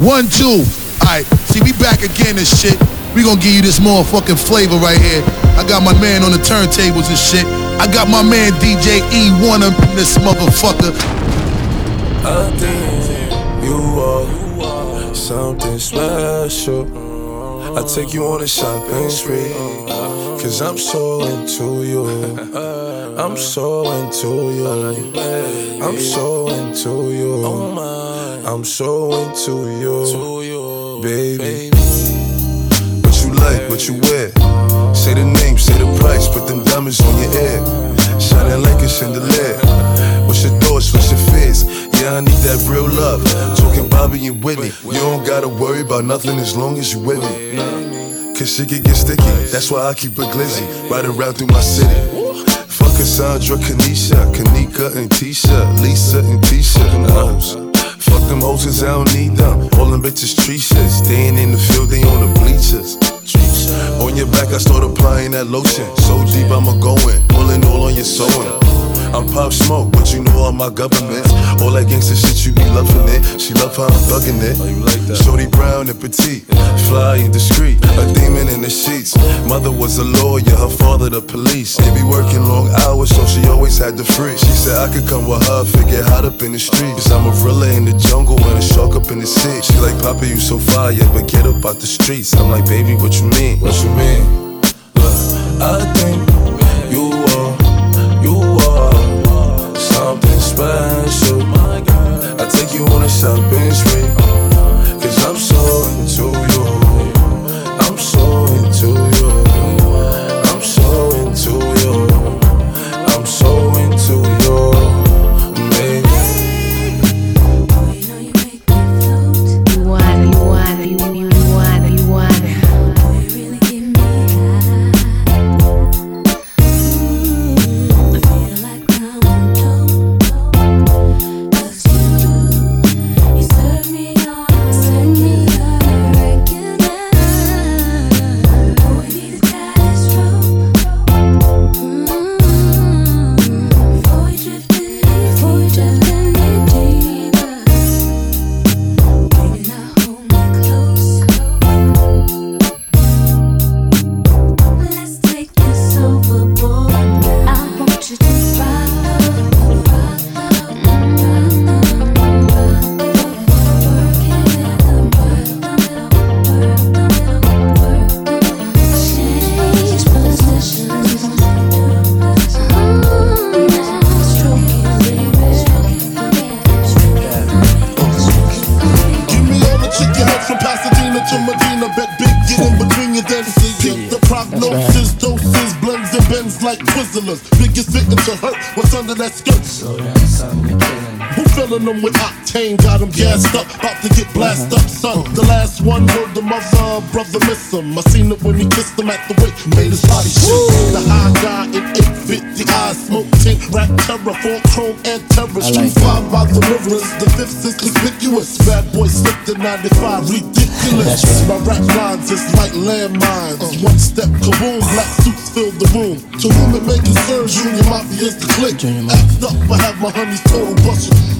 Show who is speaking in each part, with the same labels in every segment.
Speaker 1: One, two. Alright, see, we back again and shit. We gonna give you this motherfucking flavor right here. I got my man on the turntables and shit. I got my man DJ E1 up in this motherfucker.
Speaker 2: You are something special. I take you on a shopping spree. Cause I'm so into you. I'm so into you. I'm so into you. I'm so into you. Baby. What you like, what you wear? Say the name, say the price, put them diamonds on your ear. Shining like a chandelier. What's your thoughts, what's your fears? Yeah, I need that real love. Talking Bobby and Whitney. You don't gotta worry about nothing as long as you with me. Cause shit can get sticky. That's why I keep a glizzy. Riding around through my city. Fuck Cassandra, Kanisha, Kanika and Tisha, Lisa and Tisha. Them hoes. Fuck them hoes cause I don't need them. All them bitches shit. Staying in the field, they on the bleachers. On your back, I start applying that lotion. So deep, I'ma go in. Pulling all on your sewing. I'm Pop Smoke, but you know all my government. All that gangsta shit, you be loving it. She love how I'm thugging it. Oh, you like that? Shorty brown and petite, fly and discreet. A demon in the sheets. Mother was a lawyer, her father the police. They be working long hours, so she always had the free. She said I could come with her, figure hot up in the streets. Cause I'm a gorilla in the jungle and a shark up in the sea. She like, Papa, you so fire, but get up out the streets. I'm like, baby, what you mean? What you mean? Look, I think special. I take you on a shopping spree. Cause I'm so
Speaker 3: them with? Got them gassed up, about to get blasted up, son. The last one heard the mother, brother miss him. I seen it when he kissed him at the wake, made his body shake. The high guy in 850 eyes, smoke tint, rap terror, full chrome and terror. Street five by the rivers, the fifth is conspicuous. Bad boy slipped in 95, ridiculous. My rap lines is like landmines. One step, kaboom, black suits fill the room. To whom it may concern, Junior Mafia's the click. Act up, I have my honey's total busted.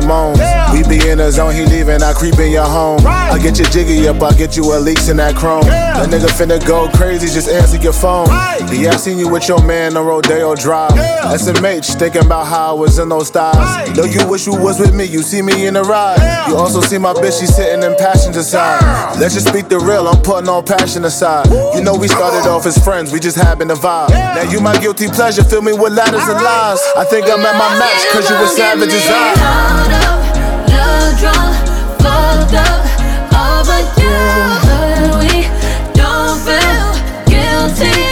Speaker 4: Moans. We be in the zone, he leaving, I creep in your home. I get your jiggy up, I get you a leaks in that chrome. That nigga finna go crazy, just answer your phone. Yeah, I seen you with your man on Rodeo Drive. SMH, thinking about how I was in those styles. Know you wish you was with me, you see me in the ride. You also see my bitch, she sitting in passenger side. Let's just speak the real, I'm putting all passion aside. You know we started off as friends, we just happened to vibe. Now you my guilty pleasure, fill me with ladders and lies. I think I'm at my max, cause you a savage as I.
Speaker 5: guilty.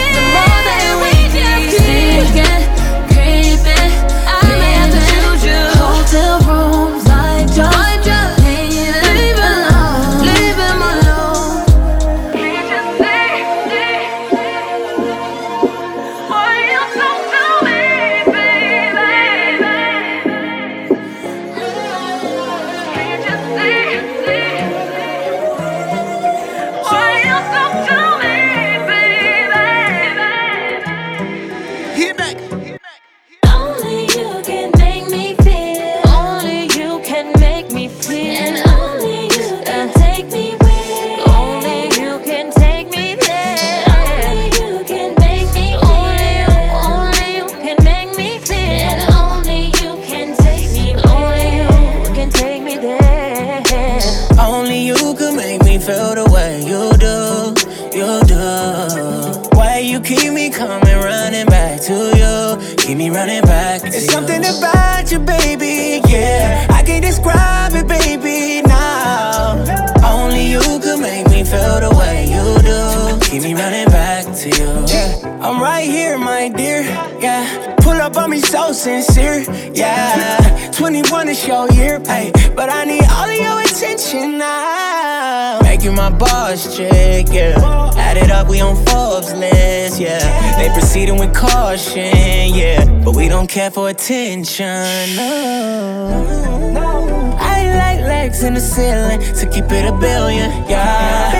Speaker 6: Pull up on me so sincere, yeah. 21 is your year, ay, but I need all of your attention now.
Speaker 7: Make you my boss chick, yeah. Add it up, we on Forbes list, yeah. They proceeding with caution, yeah. But we don't care for attention, no. I like legs in the ceiling to keep it a billion, yeah.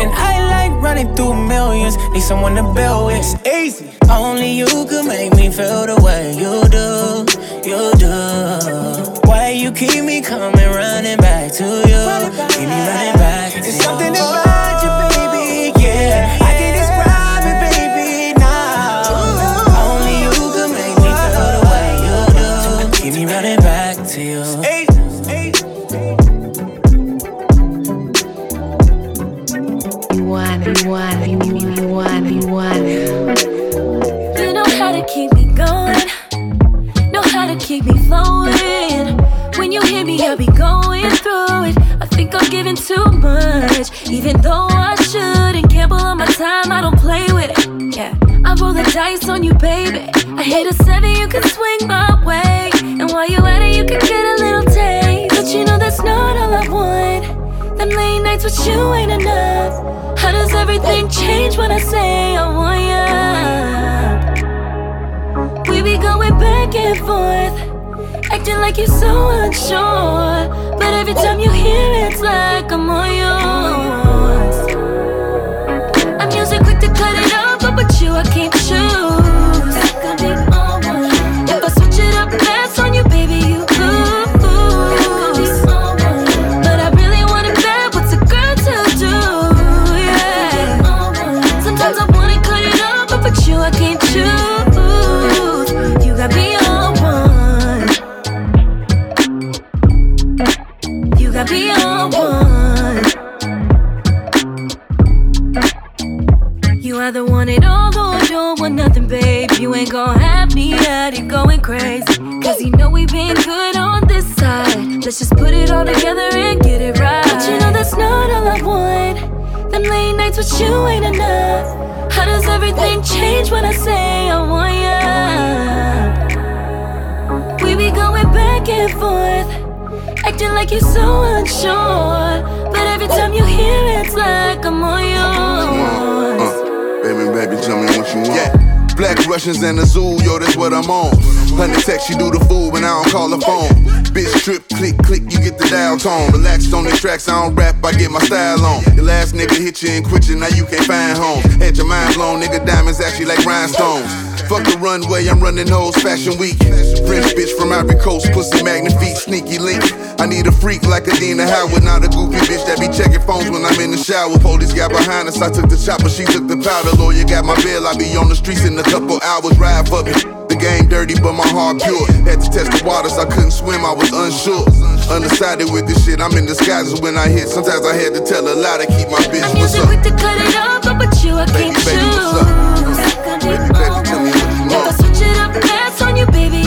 Speaker 7: And I running through millions, need someone to build with. It's easy. Only you can make me feel the way you do, you do. Why you keep me coming running back to you? Keep me running back
Speaker 6: It's something about you
Speaker 8: know how to keep me going. Know how to keep me flowing. When you hear me, I'll be going through it. I think I'm giving too much. Even though I shouldn't gamble on my time, I don't play with it. I'm rolling dice on you, baby. I hate to say you can swing my way. And while you let it, you can get a little taste. But you know that's not all I want. Late nights with you ain't enough. How does everything change when I say I want ya? We be going back and forth, acting like you're so unsure. But every time you hear it, it's like I'm all yours. I'm usually quick to cut it off, but with you I can't
Speaker 9: Black in the zoo, yo, that's what I'm on. Honey text, you do the fool when I don't call the phone. Bitch strip, click, click, you get the dial tone. Relaxed on the tracks, I don't rap, I get my style on. The last nigga hit you and quit you, now you can't find home. Had your mind blown, nigga, diamonds actually like rhinestones. Fuck the runway, I'm running hoes fashion week. French bitch from Ivory Coast, pussy magnifique, sneaky link. I need a freak like Adina Howard, not a goofy bitch that be checking phones when I'm in the shower. Police got behind us, I took the chopper, she took the powder. Lawyer got my bail, I be on the streets in a couple hours, ride for me. The game dirty, but my heart pure. Had to test the waters, I couldn't swim, I was unsure. Undecided with this shit, I'm in disguises when I hit. Sometimes I had to tell a lie to keep my bitch.
Speaker 8: I'm
Speaker 9: What's up?
Speaker 8: quick to cut it off, but with you I can't
Speaker 9: Baby, baby, what's
Speaker 8: choose.
Speaker 9: Baby, baby, tell me
Speaker 8: fast on you, baby,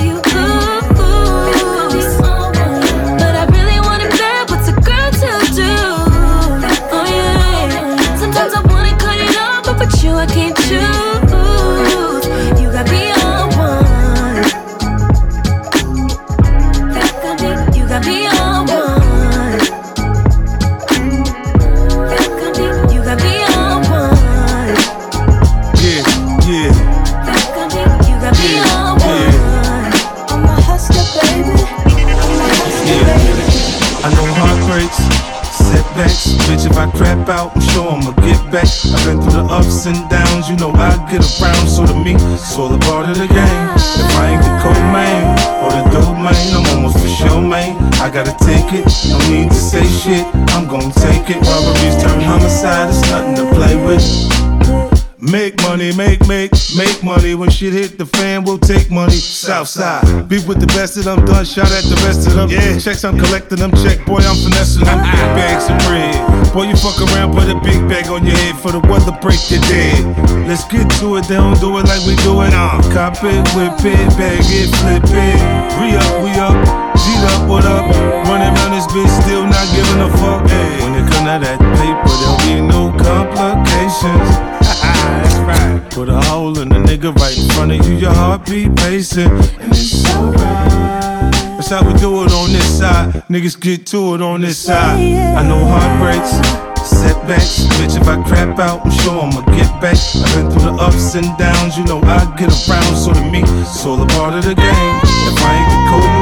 Speaker 10: nothing to play with. Make money, make, make, make money. When shit hit the fan, we'll take money. Southside, be with the best of them, done. Shout at the rest of them. Yeah, checks, I'm collecting them. Check, boy, I'm finessing them. Big bags of bread. Boy, you fuck around, put a big bag on your head for the weather, break your dead. Let's get to it, they don't do it like we do it. Uh, cop it, whip it, bag it, flip it. Re up, we up. G'd up, what up? Running around this bitch, still not giving a fuck. Hey, when it come to that paper, there'll be no complications. That's right. Put a hole in the nigga right in front of you, your heartbeat pacing, and it's alright. That's how we do it on this side. Niggas get to it on this side. I know heartbreaks, setbacks. Bitch, if I crap out, I'm sure I'ma get back. I've been through the ups and downs, you know I get around. So to me, it's all a part of the game. If I ain't the cold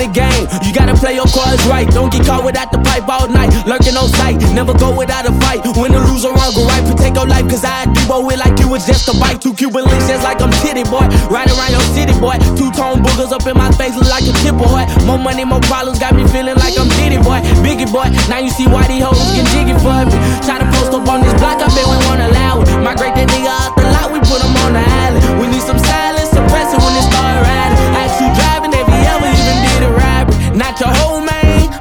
Speaker 10: the
Speaker 11: game. You gotta play your cards right. Don't get caught without the pipe all night. Lurking on sight, never go without a fight. Win or lose or wrong, go right. Protect your life, cause I do it like you was just a bite. Two Cuban links just like I'm titty boy. Right around your city boy. Two tone boogers up in my face, look like a chip boy. More money, more problems, got me feeling like I'm Diddy boy. Biggie boy, now you see why these hoes get jiggy for me. Try to post up on this block, I bet we won't allow it. Migrate that nigga out the lot, we put him on the island. We need some silence,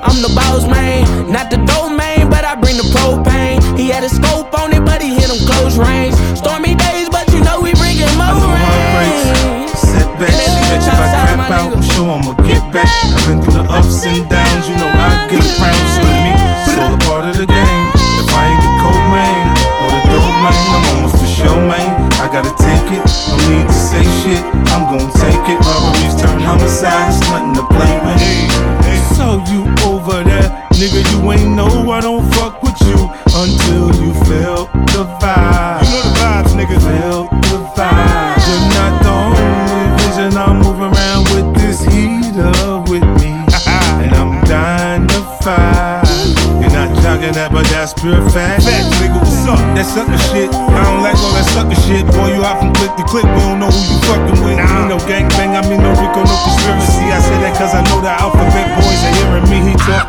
Speaker 11: I'm the boss man. Not the domain, but I bring the propane. He had a scope on it, but he hit him close range. Stormy days, but you know we bring him
Speaker 10: I
Speaker 11: more
Speaker 10: know heartbreaks, setbacks. Bitch, if I crap out, I'm sure I'ma get back. I've been through the ups and downs, you know I get around. So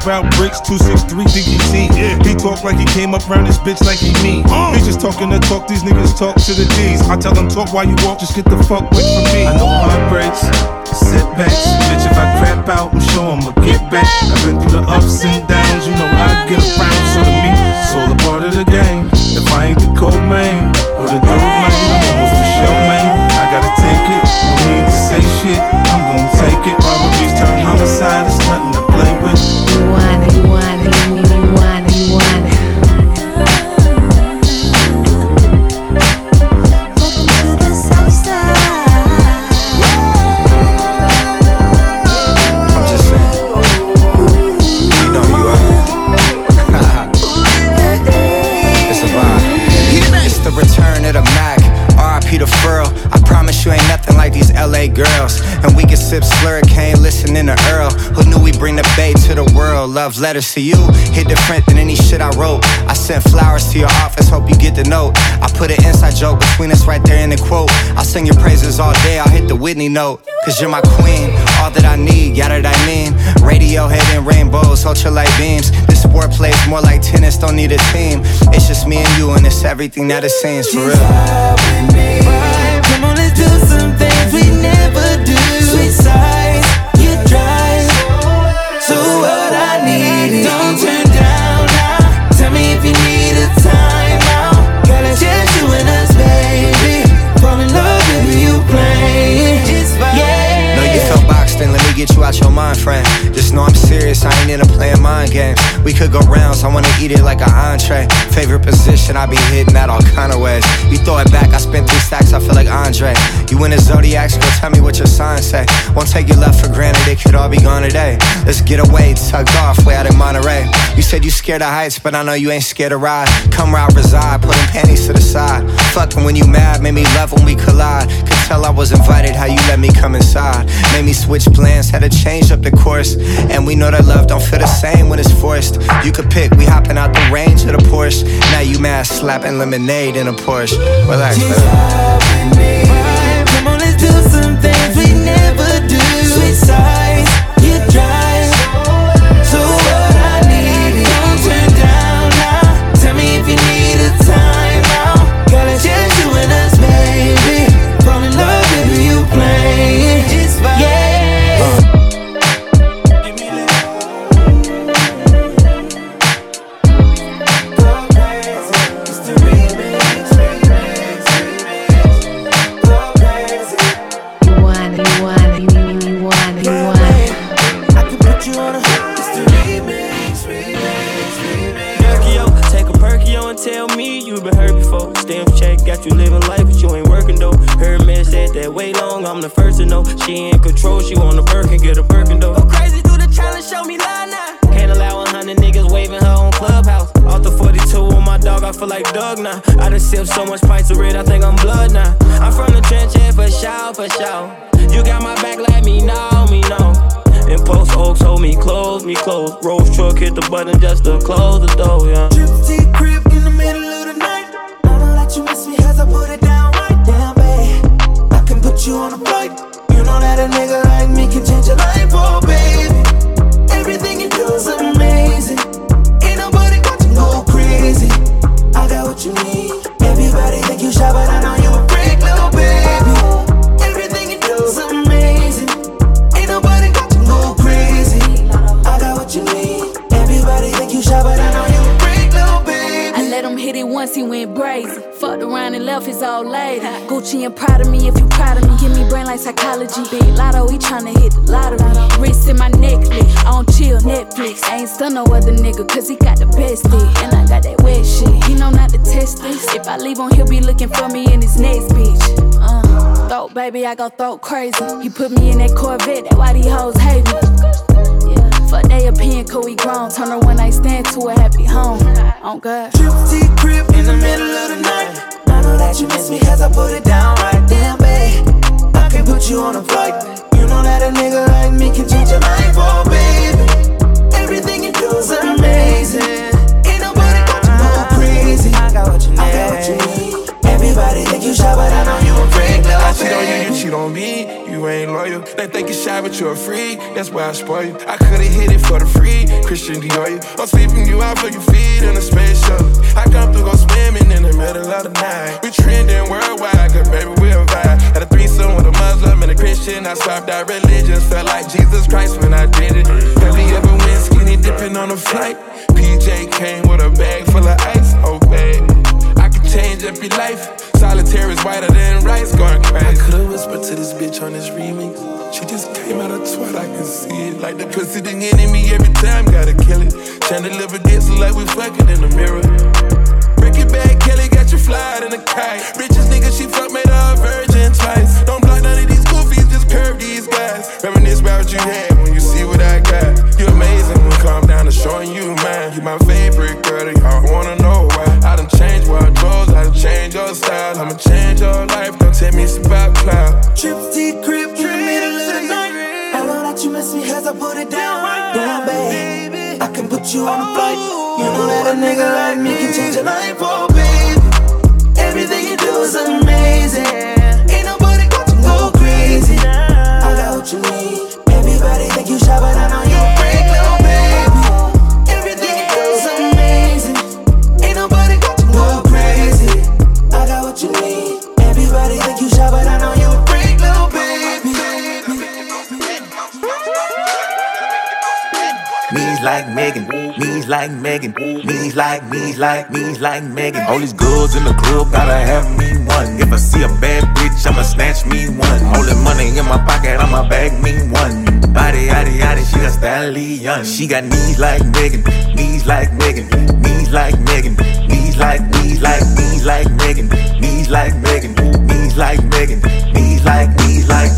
Speaker 10: me. He talk about bricks, 263 DGT. Yeah. He talk like he came up around this bitch like he me. Uh. He just talking the talk, these niggas talk to the D's. I tell them talk while you walk, just get the fuck away from me. I know heartbreaks, setbacks. Bitch, if I crap out, I'm sure I'ma get back. I've been through the ups and downs, you know I get around. So to me, it's all a part of the game. If I ain't the cold man or the dope man,
Speaker 12: sip slurricane, listening to Earl. Who knew we bring the bay to the world? Love letters to you. Hit different than any shit I wrote. I sent flowers to your office, hope you get the note. I put an inside joke between us right there in the quote. I'll sing your praises all day, I'll hit the Whitney note. Cause you're my queen, all that I need, yada that I mean. Radiohead and rainbows, ultralight beams. This sport plays more like tennis, don't need a team. It's just me and you, and it's everything that it seems for real.
Speaker 13: Come on, let's do some things we never do. Switch sides,
Speaker 12: get you out your mind, friend. Just know I'm serious, I ain't into playing mind games. We could go rounds, I wanna eat it like an entree. Favorite position, I be hitting that all kind of ways. You throw it back, I spin three stacks, I feel like Andre. You in the zodiacs, go tell me what your sign say. Won't take your love for granted, it could all be gone today. Let's get away, tucked off, way out in Monterey. You said you scared of heights, but I know you ain't scared of ride. Come round, reside, putting panties to the side. Fucking when you mad, made me love when we collide. Could tell I was invited, how you let me come inside. Made me switch plans, had to change up the course. And we know that love don't feel the same when it's forced. You could pick, we hopping out the range of the Porsche. Now you mad, slapping lemonade in a Porsche. Relax.
Speaker 13: Come on, let's do some things we never do. Switch sides, you drive. So what I need don't turn down now. Tell me if you need a timeout. You miss me as I put it down right down, babe. I can put you on a flight. You know that a nigga baby, I go
Speaker 14: throat crazy. He put me in that Corvette, that why these hoes hate me. Yeah, fuck they opinion, cause we grown. Turn a one night stand to a happy home. On God.
Speaker 13: Gypsy crib in the middle of the night. I know that you miss me as I put it down right damn, babe. I can put you on a flight. You know that a nigga like me can change your life, oh baby. Everything you do is amazing. Ain't nobody got to go crazy. I got what you go shy, but I know you a freak, little
Speaker 15: I cheat on you, you cheat on me. You ain't loyal. They think you shy, but you're a freak. That's why I spoil you. I could've hit it for the free. Christian Dior, you. I'm sweeping you out for your feet in a space shuttle. I come through, go swimming in the middle of the night. We trending worldwide, cause baby, we'll vibe. Had a threesome with a Muslim and a Christian. I swapped out religions. Felt like Jesus Christ when I did it. Have you ever went skinny dipping on a flight? PJ came with a bag full of ice. Oh, babe. Change every life. Solitaire is whiter than rice, going crazy. I could've whispered to this bitch on this remix. She just came out of twat, I can see it. Like the pussy, the enemy every time, gotta kill it. Trying to live Chandelier gets like we fucking in the mirror. Break it back, Kelly got you flying in a kite. Richest nigga, she fuck made a virgin twice. Don't block none of these goofies, just curve these guys. Reminisce about what you had when you see what I got. You're amazing calm down to showing you mine. You my favorite girl, and y'all wanna know why. I done changed wardrobes, I drove, I done changed your style. I'ma change your life, don't tell me it's about cloud.
Speaker 13: Trip T crib in the middle of the night. I know that you miss me as I put it down. Down, babe. I can put you on a flight. You know that a nigga oh, like me can change your life, oh, babe. Everything you do is amazing. Ain't nobody got to go crazy. I got what you need.
Speaker 16: Like, me's like, Megan. All these girls in the club gotta have me one. If I see a bad bitch, I'ma snatch me one. All the money in my pocket, I'ma bag me one. Body, yaddy, yaddy, she a stallion. She got knees like Megan, knees like Megan, knees like Megan, knees like, knees like, knees like Megan, knees like Megan, knees like Megan, knees like, knees like.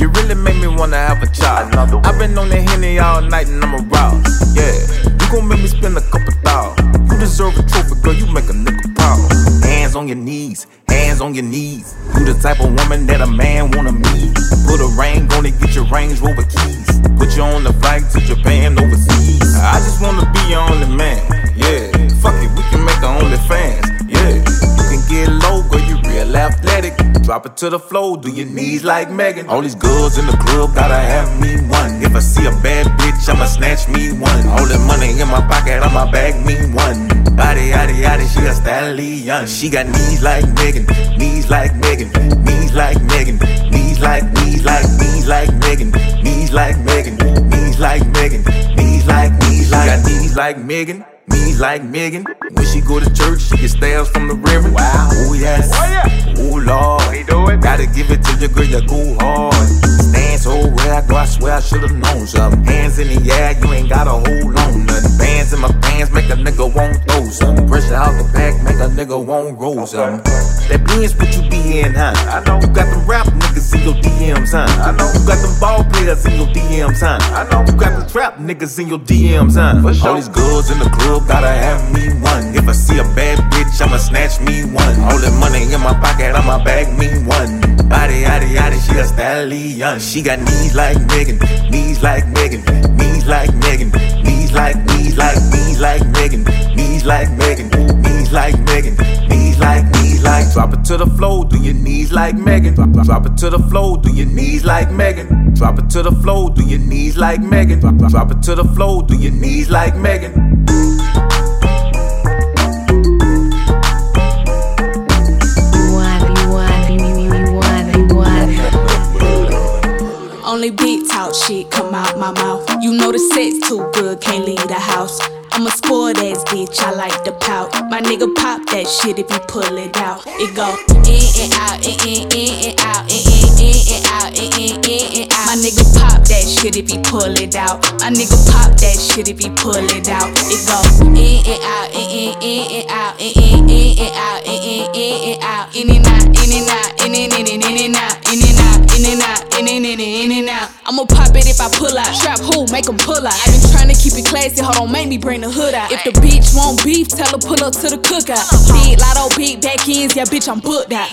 Speaker 16: You really make me wanna have a child. I've been on the henny all night and I'm aroused. Yeah, you gon' make me spend a couple thousand. Trophy, girl. You make a nigga proud. Hands on your knees, hands on your knees. You the type of woman that a man wanna meet. Put a ring on it, get your Range Rover keys. Put you on the flight to Japan overseas. I just wanna be your only man. Yeah, fuck it, we can make our only fans. Real athletic. Drop it to the floor, do your knees like Megan. All these girls in the club gotta have me one. If I see a bad bitch, I'ma snatch me one. All the money in my pocket, I'ma bag me one. Body, yaddy, yaddy, she a stallion. She got knees like Megan, knees like Megan, knees like Megan, knees like, knees like, knees like Megan, knees like Megan, knees like Megan, knees like, knees like, knees like Megan. Knees like Megan. When she go to church, she get stabs from the reverend. Wow. Oh yes. Oh yeah. Oh lord. He do it. Gotta give it to your girl, you go hard. Stand so where I go, I swear I should've known something. Hands in the air, you ain't gotta hold on nothing. Bands nigga won't throw something. Pressure out the back, make a nigga won't roll something. Um. That Benz what you be in, huh? I know. You got them rap niggas in your DMs, huh? I know. You got them ball players in your DMs, huh? I know. You got the trap niggas in your DMs, huh? All these girls in the club gotta have me one. If I see a bad bitch, I'ma snatch me one. All the money in my pocket, I'ma bag me one. Body, yaddy, yaddy, she a stallion. She got knees like Megan, knees like Megan, knees like Megan, knees like, knees like, knees like Megan, knees like Megan, knees like Megan, knees like, knees like. Drop it to the floor, do your knees like Megan. Drop, drop, it to the floor, do your knees like Megan. Drop it to the floor, do your knees like Megan. Drop, drop, it to the floor, do your knees like Megan.
Speaker 14: Only talk shit come out my mouth. You know the sex too good, can't leave the house. I'm a spoiled ass bitch, I like to pout. My nigga pop that shit if he pull it out. It go in and out, in in in and out, in in in and out, in in in and out. My nigga pop that shit if he pull it out. My nigga pop that shit if he pull it out. It go in and out, in in in and out, in in in and out, in in in and out, in and out, in and out, in and in and in and out, in and in and out, in and in and in and out. I'ma pop it if I pull out. Strap who, make make 'em pull out. I been tryna keep it classy, hold on, make me bring the hood out. If the bitch want beef, tell her pull up to the cookout. Big lotto, big back ends, yeah, bitch, I'm booked out.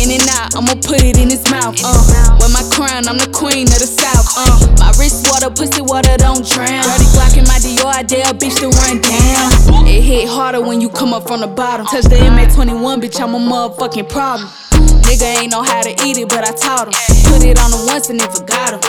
Speaker 14: In and out, I'ma put it in his mouth. Uh, with my crown, I'm the queen of the south. Uh, my wrist water, pussy water, don't drown. Dirty Glock in my Dior, I dare a bitch to run down. It hit harder when you come up from the bottom. Touch the MA21, bitch, I'm a motherfucking problem. Nigga ain't know how to eat it, but I taught him. Put it on him once and then forgot him.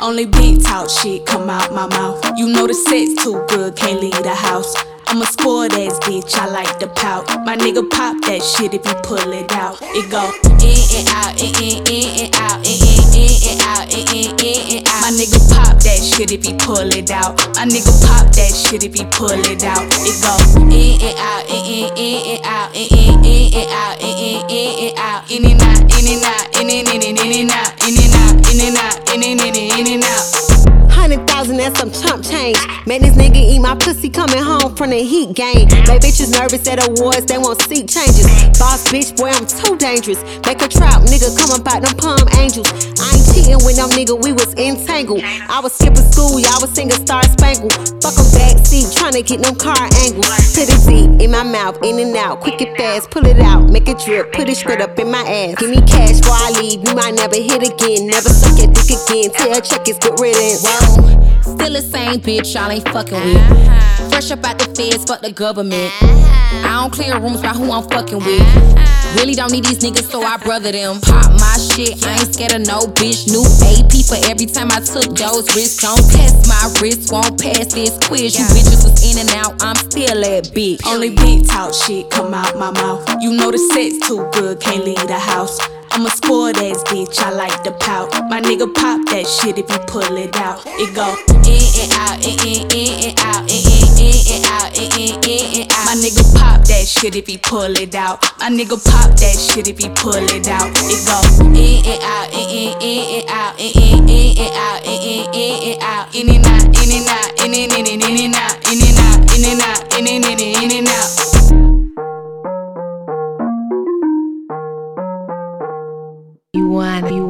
Speaker 14: Only big talk shit come out my mouth. You know the sex too good, can't leave the house. I'm a spoiled ass bitch, I like the pout. My nigga pop that shit if you pull it out. It go in and out, in in in and out, in in in and out, in in in and out. My nigga pop that shit if he pull it out. My nigga pop that shit if he pull it out. It go in and out, in in in and out, in in in and out, in in in and out, in and out, in and out, in and in and in and out, in and out, in and out, in and in and in and out.
Speaker 17: Hundred thousand and some chump change. Man, this nigga eat my pussy coming home from the heat game. They bitches nervous at awards, they won't seek changes. Boss bitch, boy, I'm too dangerous. Make a trap, nigga, come up out them palm angels. I with them nigga, we was entangled. I was skipping school, y'all was singing Star Spangled. Fuck 'em backseat, tryna get them car angles. Put it deep in my mouth, in and out, quick and fast. Pull it out, make it drip, put it straight up in my ass. Give me cash before I leave, you might never hit again. Never suck your dick again, till check is good riddance.
Speaker 18: Still the same bitch, y'all ain't fucking with. Uh-huh. Fresh up out the feds, fuck the government. Uh-huh. I don't clear rooms by who I'm fucking with. Uh-huh. Really don't need these niggas, so I brother them. Pop my shit, I ain't scared of no bitch. New AP for every time I took those risks. Don't test my wrist, won't pass this quiz. You bitches was in and out, I'm still that bitch.
Speaker 14: Only big talk shit come out my mouth. You know the sex too good, can't leave the house. I'm a spoiled ass bitch, I like the pout. My nigga pop that shit if you pull it out. It go in and out, in in in and out, in in in and out, in in in and out. My nigga pop that shit if he pull it out. My nigga pop that shit if he pull it out. It go in and out, in in in and out, in in in and out, in in in and out, in and out, in and out, in and and and in and out,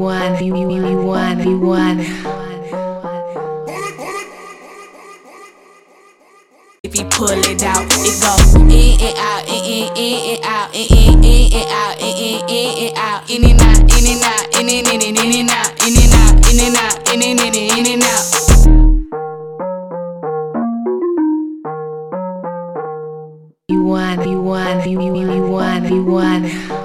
Speaker 6: want, want, you, you want, you want.
Speaker 14: If you pull it out, it go in and out, in in in and out, in in in and out, in in in and out, in and out, in and out, in and in and in and out, in and out, in and out, in and in and in and out.
Speaker 6: You want, you want, you, you, you want, you want.